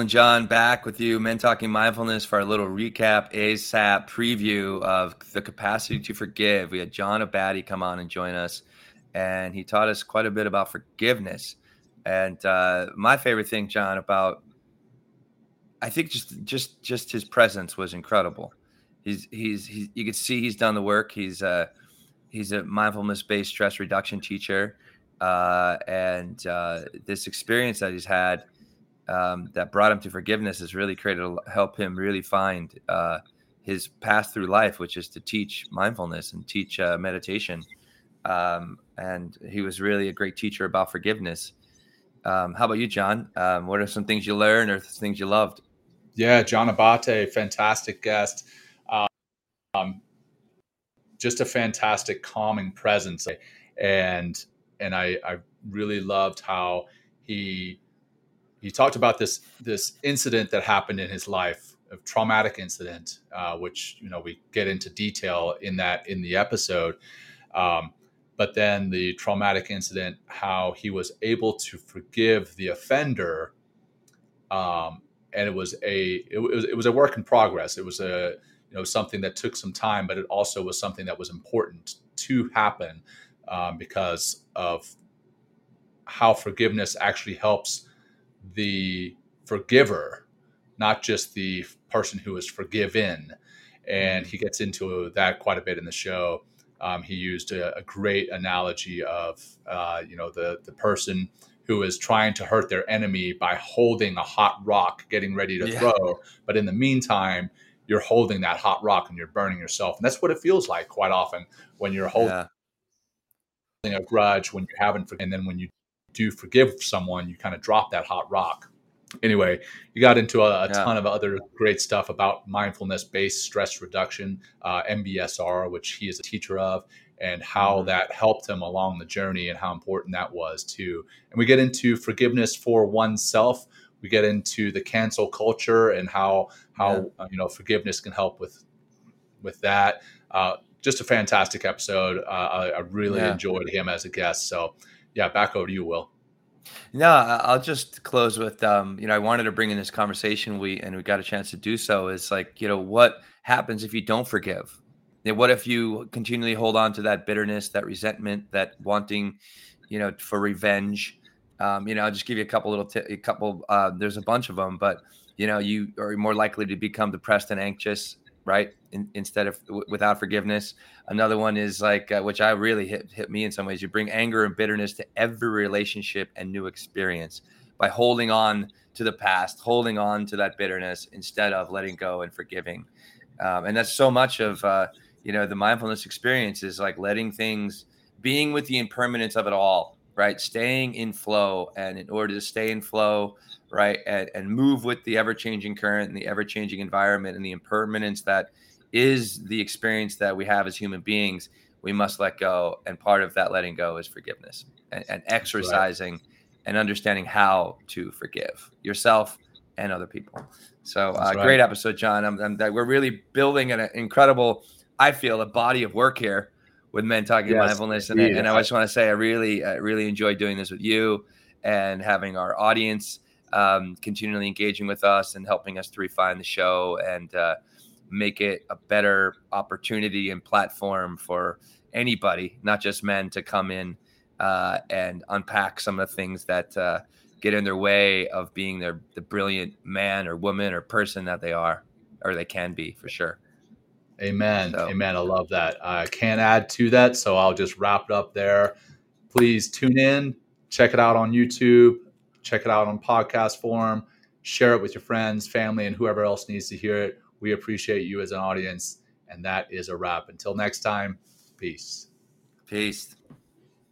and John back with you, Men Talking Mindfulness, for our little recap, ASAP preview of the capacity to forgive. We had John Abadi come on and join us, and he taught us quite a bit about forgiveness. And uh, my favorite thing, John, about I think just just just his presence was incredible. He's he's, he's you can see he's done the work. He's uh he's a mindfulness based stress reduction teacher, uh, and uh, this experience that he's had um, that brought him to forgiveness has really created help him really find uh, his path through life, which is to teach mindfulness and teach uh, meditation. Um, and he was really a great teacher about forgiveness. Um, how about you, John? Um, what are some things you learned or things you loved? Yeah, John Abate, fantastic guest. Um, just a fantastic calming presence, and and I, I really loved how he he talked about this this incident that happened in his life, a traumatic incident, uh, which you know we get into detail in that in the episode. Um, but then the traumatic incident, how he was able to forgive the offender, um, and it was a it was it was a work in progress. It was a you know something that took some time, but it also was something that was important to happen um, because of how forgiveness actually helps the forgiver, not just the person who is forgiven. And he gets into that quite a bit in the show. Um, he used a, a, great analogy of, uh, you know, the the person who is trying to hurt their enemy by holding a hot rock, getting ready to yeah. throw, but in the meantime, you're holding that hot rock and you're burning yourself. And that's what it feels like quite often when you're holding yeah. a grudge, when you haven't, forgiven, and then when you do forgive someone, you kind of drop that hot rock. Anyway, you got into a, a yeah. ton of other great stuff about mindfulness based stress reduction, uh, MBSR, which he is a teacher of, and how mm-hmm. that helped him along the journey and how important that was too. And we get into forgiveness for oneself. We get into the cancel culture and how how yeah. uh, you know forgiveness can help with with that. Uh, just a fantastic episode. Uh, I, I, really yeah. enjoyed him as a guest. So yeah, back over to you, Will. No, I'll just close with um, you know, I wanted to bring in this conversation we and we got a chance to do so is like, you know, what happens if you don't forgive? what if you continually hold on to that bitterness, that resentment, that wanting, you know, for revenge? Um, you know, I'll just give you a couple little, t- a couple. Uh, there's a bunch of them, but you know, you are more likely to become depressed and anxious right? In, instead of w- without forgiveness. Another one is like, uh, which I really hit hit me in some ways. You bring anger and bitterness to every relationship and new experience by holding on to the past, holding on to that bitterness instead of letting go and forgiving. Um, and that's so much of uh, you know the mindfulness experience is like letting things, being with the impermanence of it all, right? Staying in flow, and in order to stay in flow, right and, and move with the ever-changing current and the ever-changing environment and the impermanence that is the experience that we have as human beings we must let go and part of that letting go is forgiveness and, and exercising right. and understanding how to forgive yourself and other people so uh, right. great episode john I'm, I'm, we're really building an incredible i feel a body of work here with men talking yes, mindfulness and, and i just want to say i really I really enjoy doing this with you and having our audience um, continually engaging with us and helping us to refine the show and uh, make it a better opportunity and platform for anybody, not just men, to come in uh, and unpack some of the things that uh, get in their way of being their the brilliant man or woman or person that they are or they can be for sure. Amen. So. Amen. I love that. I can't add to that, so I'll just wrap it up there. Please tune in, check it out on YouTube check it out on podcast form, share it with your friends, family, and whoever else needs to hear it. We appreciate you as an audience. And that is a wrap. Until next time, peace. Peace.